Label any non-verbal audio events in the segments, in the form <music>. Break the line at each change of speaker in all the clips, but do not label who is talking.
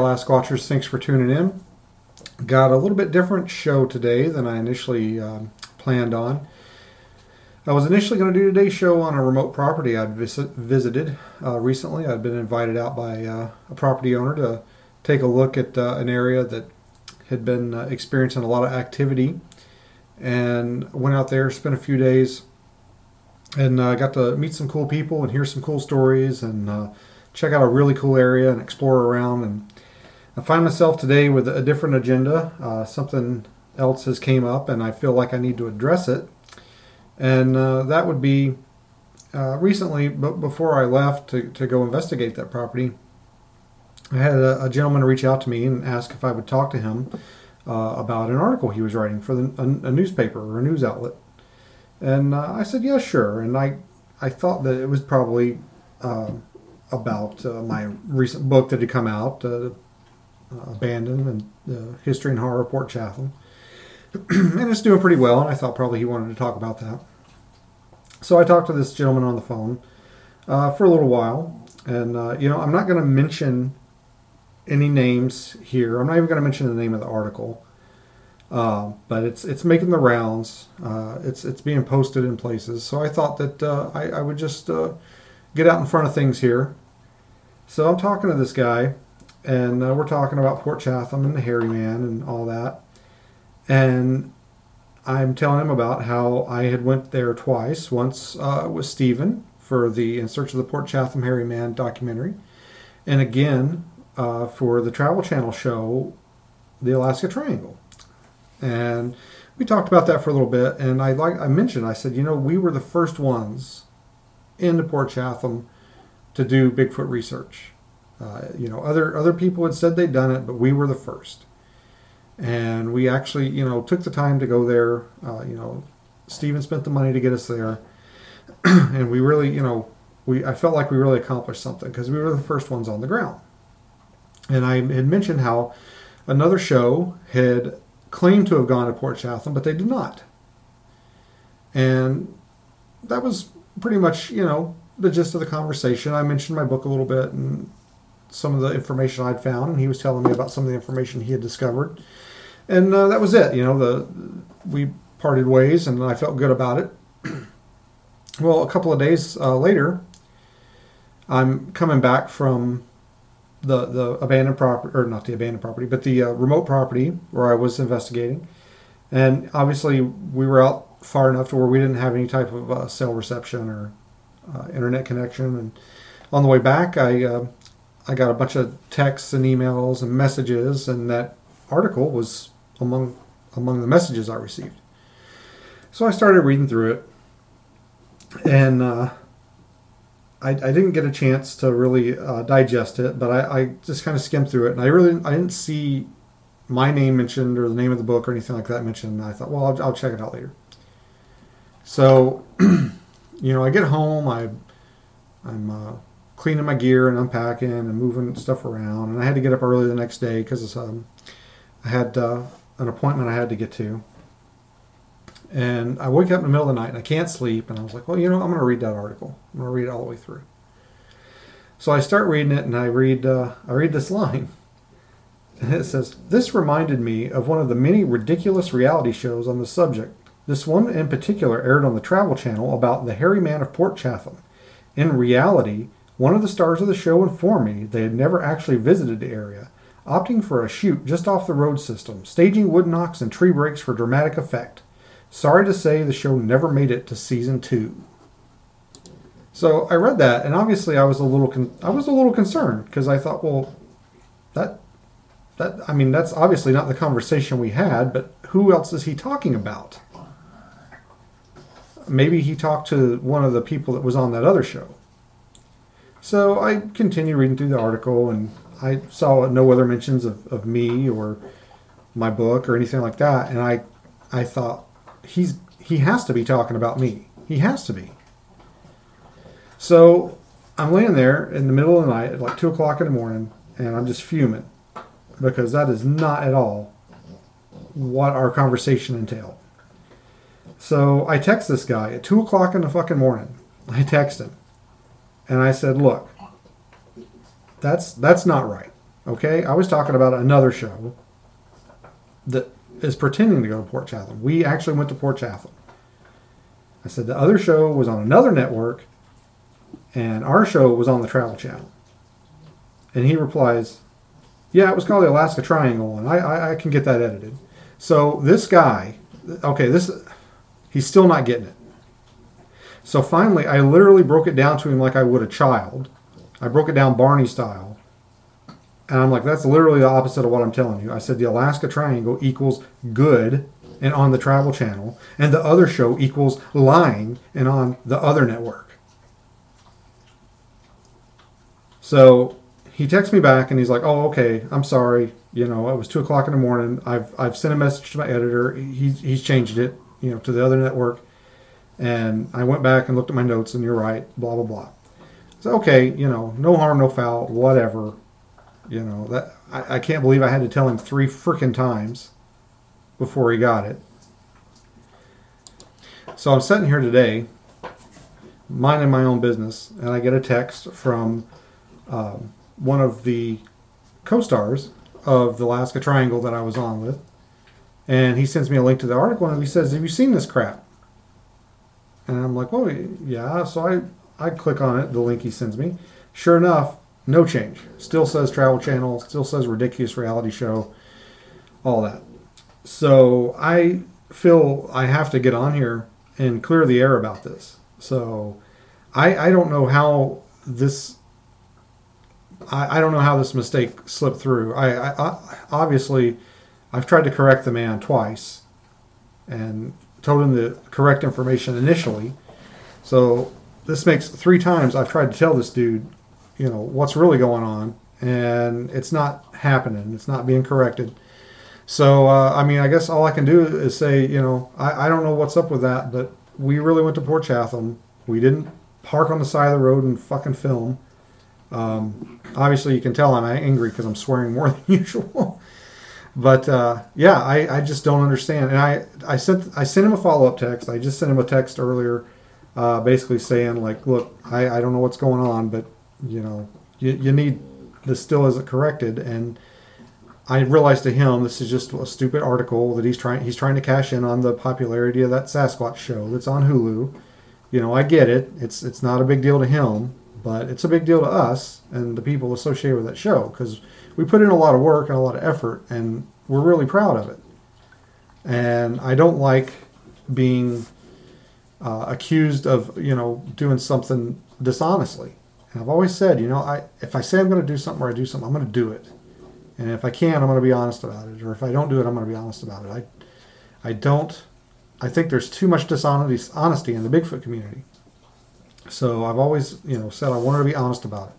Hey, Watchers, thanks for tuning in. Got a little bit different show today than I initially um, planned on. I was initially going to do today's show on a remote property I'd visit, visited uh, recently. I'd been invited out by uh, a property owner to take a look at uh, an area that had been uh, experiencing a lot of activity and went out there, spent a few days, and uh, got to meet some cool people and hear some cool stories and uh, check out a really cool area and explore around. And I find myself today with a different agenda. Uh, something else has came up, and I feel like I need to address it. And uh, that would be uh, recently, but before I left to, to go investigate that property, I had a, a, gentleman reach out to me and ask if I would talk to him uh, about an article he was writing for the, a, a newspaper or a news outlet. And uh, I said, yeah, sure. And I, I thought that it was probably uh, about my recent book that had come out, uh, uh Abandoned and the History and Horror of Port Chatham. and it's doing pretty well, and I thought probably he wanted to talk about that. So I talked to this gentleman on the phone uh, for a little while, and uh, you know I'm not going to mention any names here. I'm not even going to mention the name of the article, uh, but it's it's making the rounds. it's it's being posted in places. So I thought that I, I, would just get out in front of things here so I'm talking to this guy, and uh, we're talking about Port Chatham and the Hairy Man and all that. And I'm telling him about how I had went there twice. Once uh, with Stephen for the In Search of the Port Chatham Hairy Man documentary, and again uh, for the Travel Channel show, The Alaska Triangle. And we talked about that for a little bit. And I like I mentioned, I said, you know, we were the first ones into Port Chatham to do Bigfoot research. Uh, you know, other other people had said they'd done it, but we were the first. And we actually, you know, took the time to go there. Uh, you know, Steven spent the money to get us there, <clears throat> and we really, you know, we I felt like we really accomplished something because we were the first ones on the ground. And I had mentioned how another show had claimed to have gone to Port Chatham, but they did not. And that was pretty much, you know, the gist of the conversation. I mentioned my book a little bit and some of the information I'd found, and he was telling me about some of the information he had discovered, and uh, that was it. You know, the we parted ways, and I felt good about it. <clears throat> well, a couple of days uh, later, I'm coming back from the the abandoned property, or not the abandoned property, but the uh, remote property where I was investigating, and obviously we were out far enough to where we didn't have any type of uh, cell reception or uh, internet connection. And on the way back, I uh, I got a bunch of texts and emails and messages, and that article was among among the messages I received. So I started reading through it, and uh, I, I, didn't get a chance to really uh, digest it, but I, I just kind of skimmed through it, and I really I didn't see my name mentioned or the name of the book or anything like that mentioned. And I thought, well, I'll, I'll check it out later. So <clears throat> you know, I get home, I, I'm uh, cleaning my gear and unpacking and moving stuff around, and I had to get up early the next day because um, I had uh, an appointment I had to get to. And I wake up in the middle of the night and I can't sleep, and I was like, well, you know, I'm going to read that article. I'm going to read it all the way through. So I start reading it, and I read uh, I read this line. <laughs> And it says, This reminded me of one of the many ridiculous reality shows on the subject this one in particular aired on the Travel Channel about the hairy man of Port Chatham. In reality, one of the stars of the show informed me they had never actually visited the area, opting for a shoot just off the road system, staging wood knocks and tree breaks for dramatic effect. Sorry to say the show never made it to season two. So I read that, and obviously I was a little con- I was a little concerned because I thought, well, that that I mean that's obviously not the conversation we had, but who else is he talking about? maybe he talked to one of the people that was on that other show. So I continued reading through the article, and I saw no other mentions of, of me or my book or anything like that, and I I thought he's he has to be talking about me. He has to be. So I'm laying there in the middle of the night at like two o'clock in the morning, and I'm just fuming because that is not at all what our conversation entailed. So I text this guy at two o'clock in the fucking morning. <laughs> I text him, and I said, "Look, that's that's not right. Okay, I was talking about another show that is pretending to go to Port Chatham. We actually went to Port Chatham. I said the other show was on another network, and our show was on the Travel Channel. And he replies, "Yeah, it was called the Alaska Triangle, and I, I, I can get that edited." So this guy, okay, this he's still not getting it. So finally, I literally broke it down to him like I would a child. I broke it down Barney style. And I'm like, that's literally the opposite of what I'm telling you. I said the Alaska Triangle equals good and on the Travel Channel, and the other show equals lying and on the other network. So he texts me back and he's like, "Oh, okay, I'm sorry. You know, it was two o'clock in the morning. I've I've sent a message to my editor. He's he's changed it. You know, to the other network." And I went back and looked at my notes, and you're right. Blah blah blah. So okay, you know, no harm, no foul, whatever. You know that I, I can't believe I had to tell him three freaking times before he got it. So I'm sitting here today, minding my own business, and I get a text from um, one of the co-stars of the Alaska Triangle that I was on with, and he sends me a link to the article, and he says, "Have you seen this crap?" And I'm like, "Well, yeah." So I I click on it, the link he sends me. Sure enough, no change. Still says Travel Channel, still says ridiculous reality show, all that. So I feel I have to get on here and clear the air about this. So I I don't know how this I, I don't know how this mistake slipped through. I, I, I obviously I've tried to correct the man twice and told him the correct information initially. So this makes three times I've tried to tell this dude, you know, what's really going on, and it's not happening. It's not being corrected. So, uh, I mean, I guess all I can do is say, you know, I, I don't know what's up with that, but we really went to Port Chatham. We didn't park on the side of the road and fucking film. Um, obviously, you can tell I'm angry because I'm swearing more <laughs> than usual. But uh, yeah, I, I just don't understand. And I, I sent I sent him a follow up text. I just sent him a text earlier uh, basically saying like, look, I, I don't know what's going on, but you know, you, you need this still isn't corrected. And I realized to him this is just a stupid article that he's trying he's trying to cash in on the popularity of that Sasquatch show that's on Hulu. You know, I get it. It's it's not a big deal to him, but it's a big deal to us and the people associated with that show because we put in a lot of work and a lot of effort, and we're really proud of it. And I don't like being uh, accused of you know doing something dishonestly. And I've always said, you know, I if I say I'm going to do something or I do something, I'm going to do it. And if I can, I'm going to be honest about it. Or if I don't do it, I'm going to be honest about it. I, I don't. I think there's too much dishonesty honesty in the Bigfoot community. So I've always, you know, said I wanted to be honest about it.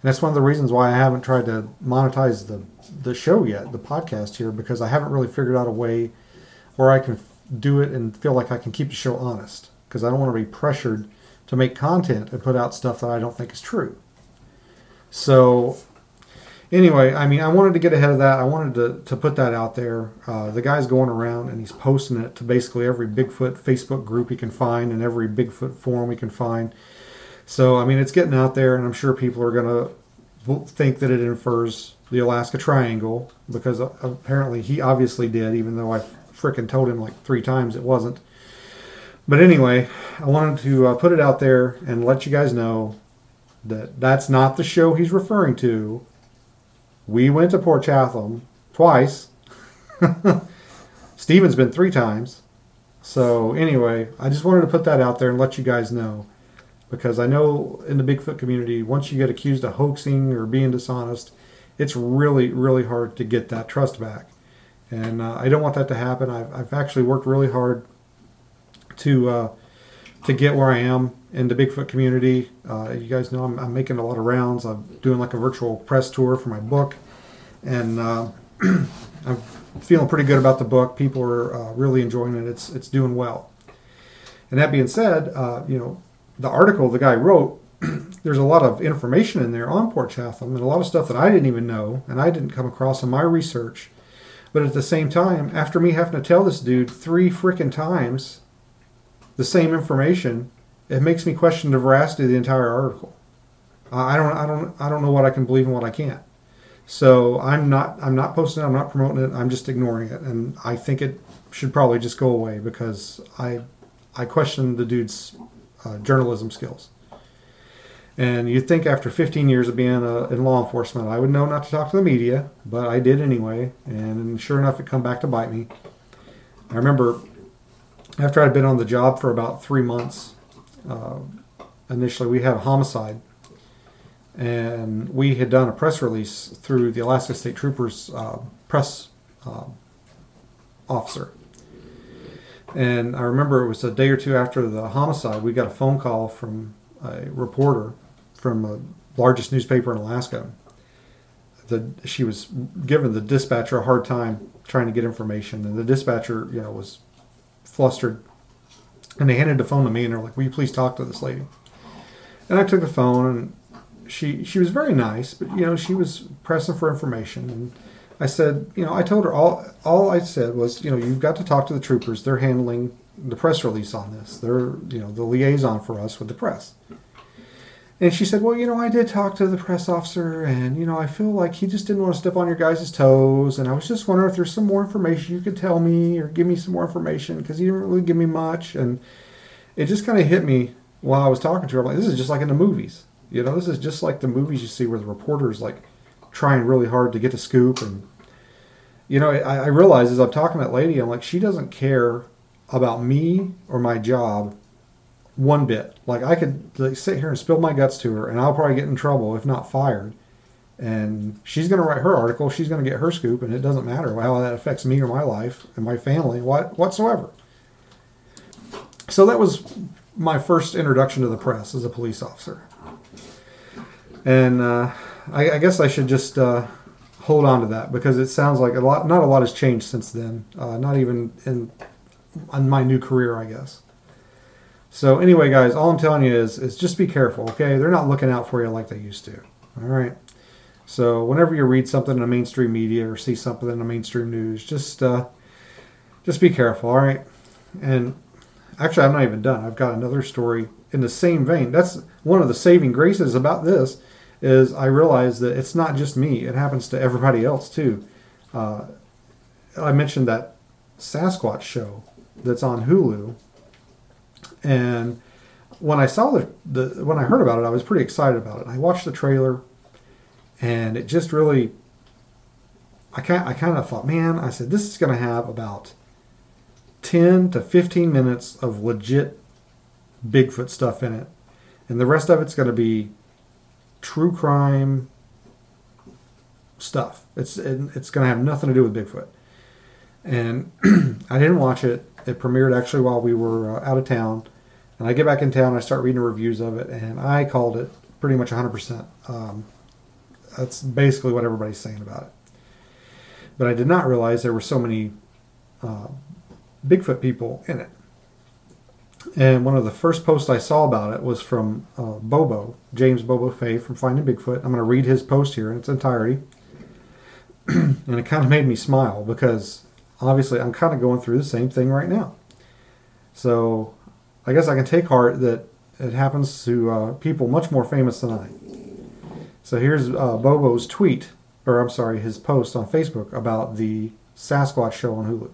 And that's one of the reasons why I haven't tried to monetize the the show yet, the podcast here, because I haven't really figured out a way where I can do it and feel like I can keep the show honest because I don't want to be pressured to make content and put out stuff that I don't think is true. So, anyway, I mean, I wanted to get ahead of that. I wanted to, to put that out there. Uh, the guy's going around and he's posting it to basically every Bigfoot Facebook group he can find and every Bigfoot forum he can find. So, I mean, it's getting out there, and I'm sure people are going to think that it infers the Alaska Triangle because apparently he obviously did, even though I freaking told him like three times it wasn't. But anyway, I wanted to uh, put it out there and let you guys know that that's not the show he's referring to. We went to Port Chatham twice. <laughs> Steven's been three times. So anyway, I just wanted to put that out there and let you guys know because I know in the Bigfoot community, once you get accused of hoaxing or being dishonest, it's really, really hard to get that trust back. And uh, I don't want that to happen. I've, I've actually worked really hard to uh, to get where I am in the Bigfoot community. Uh, you guys know I'm, I'm, making a lot of rounds. I'm doing like a virtual press tour for my book, and uh, <clears throat> I'm feeling pretty good about the book. People are uh, really enjoying it. It's it's doing well. And that being said, uh, you know, the article the guy wrote, <clears throat> there's a lot of information in there on Port Chatham and a lot of stuff that I didn't even know and I didn't come across in my research. But at the same time, after me having to tell this dude three freaking times the same information, it makes me question the veracity of the entire article. I don't, I don't, I don't know what I can believe and what I can't. So I'm not, I'm not posting it. I'm not promoting it. I'm just ignoring it, and I think it should probably just go away because I, I question the dude's uh, journalism skills. And you'd think after 15 years of being uh, in law enforcement, I would know not to talk to the media, but I did anyway. And sure enough, it come back to bite me. I remember after I'd been on the job for about three months, uh, initially we had a homicide, and we had done a press release through the Alaska State Troopers uh, press uh, officer. And I remember it was a day or two after the homicide, we got a phone call from a reporter from the largest newspaper in Alaska. The, she was giving the dispatcher a hard time trying to get information, and the dispatcher, you know, was flustered. And they handed the phone to me, and they're like, "Will you please talk to this lady?" And I took the phone, and she she was very nice, but you know, she was pressing for information, and I said, you know, I told her all all I said was, you know, you've got to talk to the troopers. They're handling the press release on this. They're you know the liaison for us with the press. And she said, Well, you know, I did talk to the press officer, and, you know, I feel like he just didn't want to step on your guys' toes. And I was just wondering if there's some more information you could tell me or give me some more information because he didn't really give me much. And it just kind of hit me while I was talking to her. I'm like, This is just like in the movies. You know, this is just like the movies you see where the reporter's like trying really hard to get the scoop. And, you know, I, I realize as I'm talking to that lady, I'm like, she doesn't care about me or my job one bit. Like I could like, sit here and spill my guts to her, and I'll probably get in trouble if not fired. And she's going to write her article. She's going to get her scoop, and it doesn't matter how that affects me or my life and my family, what whatsoever. So that was my first introduction to the press as a police officer. And uh, I, I, guess I should just uh, hold on to that because it sounds like a lot. Not a lot has changed since then. Uh, not even in, my new career, I guess. So anyway, guys, all I'm telling you is is just be careful, okay? They're not looking out for you like they used to. All right. So whenever you read something in the mainstream media or see something in the mainstream news, just uh, just be careful, all right? And actually, I'm not even done. I've got another story in the same vein. That's one of the saving graces about this is I realize that it's not just me; it happens to everybody else too. Uh, I mentioned that Sasquatch show that's on Hulu and when I saw the, the when I heard about it, I was pretty excited about it. I watched the trailer, and it just really. I kind I kind of thought, man, I said this is going to have about ten to fifteen minutes of legit Bigfoot stuff in it, and the rest of it's going to be true crime stuff. It's it's going to have nothing to do with Bigfoot. And <clears throat> I didn't watch it. It premiered actually while we were uh, out of town. And I get back in town, I start reading reviews of it, and I called it pretty much 100%. Um, that's basically what everybody's saying about it. But I did not realize there were so many uh, Bigfoot people in it. And one of the first posts I saw about it was from uh, Bobo, James Bobo Fay from Finding Bigfoot. I'm going to read his post here in its entirety. <clears throat> and it kind of made me smile because obviously I'm kind of going through the same thing right now. So I guess I can take heart that it happens to uh, people much more famous than I. So here's uh, Bobo's tweet, or I'm sorry, his post on Facebook about the Sasquatch show on Hulu.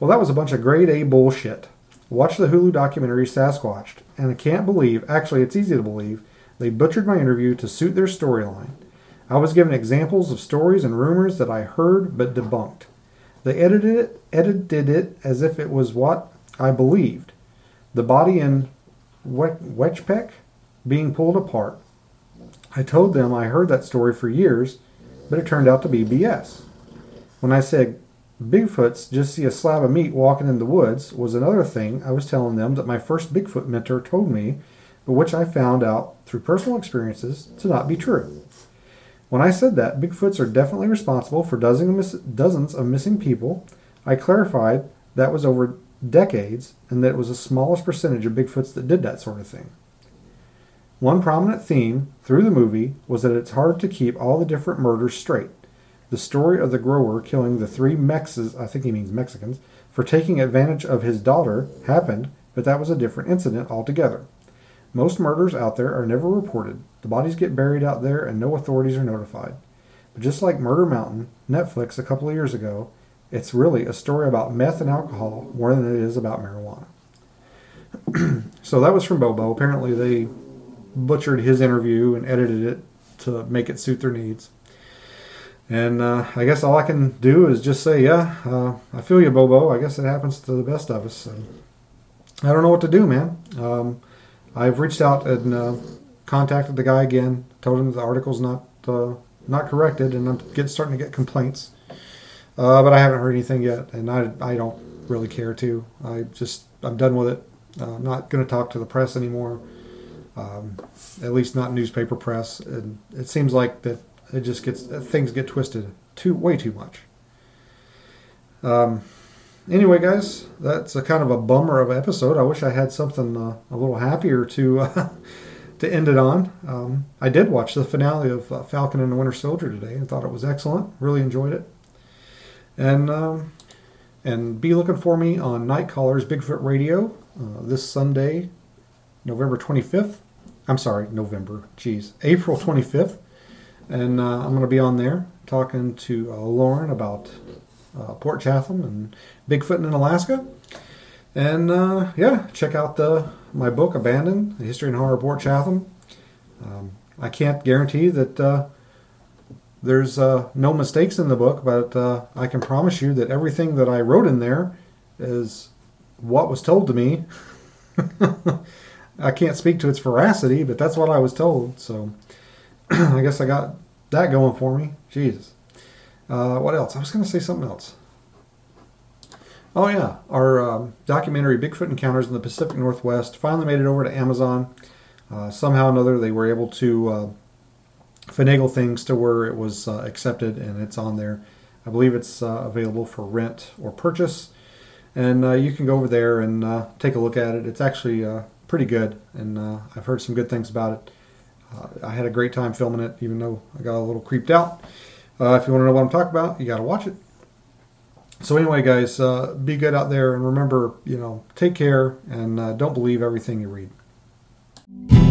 Well, that was a bunch of grade A bullshit. Watch the Hulu documentary Sasquatched, and I can't believe, actually, it's easy to believe, they butchered my interview to suit their storyline. I was given examples of stories and rumors that I heard but debunked. They edited it, edited it as if it was what I believed. The body in Weitchpec being pulled apart. I told them I heard that story for years, but it turned out to be BS. When I said Bigfoots just see a slab of meat walking in the woods was another thing I was telling them that my first Bigfoot mentor told me, but which I found out through personal experiences to not be true. When I said that Bigfoots are definitely responsible for dozens of missing people, I clarified that was over decades and that it was the smallest percentage of Bigfoots that did that sort of thing. One prominent theme through the movie was that it's hard to keep all the different murders straight. The story of the grower killing the three Mexes, I think he means Mexicans, for taking advantage of his daughter happened, but that was a different incident altogether. Most murders out there are never reported. The bodies get buried out there and no authorities are notified. But just like Murder Mountain, Netflix a couple of years ago, it's really a story about meth and alcohol more than it is about marijuana. <clears throat> so that was from Bobo. Apparently, they butchered his interview and edited it to make it suit their needs. And uh, I guess all I can do is just say, yeah, uh, I feel you, Bobo. I guess it happens to the best of us. And I don't know what to do, man. Um, I've reached out and uh, contacted the guy again, told him the article's not uh, not corrected, and I'm get, starting to get complaints. Uh, but I haven't heard anything yet, and I, I don't really care to. I just I'm done with it. Uh, I'm not going to talk to the press anymore. Um, at least not newspaper press. And it seems like that it just gets things get twisted too way too much. Um, anyway, guys, that's a kind of a bummer of episode. I wish I had something uh, a little happier to uh, <laughs> to end it on. Um, I did watch the finale of uh, Falcon and the Winter Soldier today and thought it was excellent. Really enjoyed it. And um, and be looking for me on Nightcallers Bigfoot Radio uh, this Sunday, November 25th. I'm sorry, November. Geez, April 25th. And uh, I'm going to be on there talking to uh, Lauren about uh, Port Chatham and Bigfoot in Alaska. And uh, yeah, check out the my book, Abandoned: The History and Horror of Port Chatham. Um, I can't guarantee that uh, there's uh, no mistakes in the book, but uh, I can promise you that everything that I wrote in there is what was told to me. <laughs> I can't speak to its veracity, but that's what I was told. So <clears throat> I guess I got that going for me. Jesus. Uh, what else? I was going to say something else. Oh yeah, our um, documentary Bigfoot Encounters in the Pacific Northwest finally made it over to Amazon. Uh, somehow or another, they were able to uh, finagle things to where it was uh, accepted and it's on there. I believe it's uh, available for rent or purchase, and uh, you can go over there and take a look at it. It's actually pretty good, and I've heard some good things about it. I had a great time filming it, even though I got a little creeped out. if you want to know what I'm talking about, you got to watch it. So anyway, guys, uh, be good out there, and remember, you know, take care, and uh, don't believe everything you read.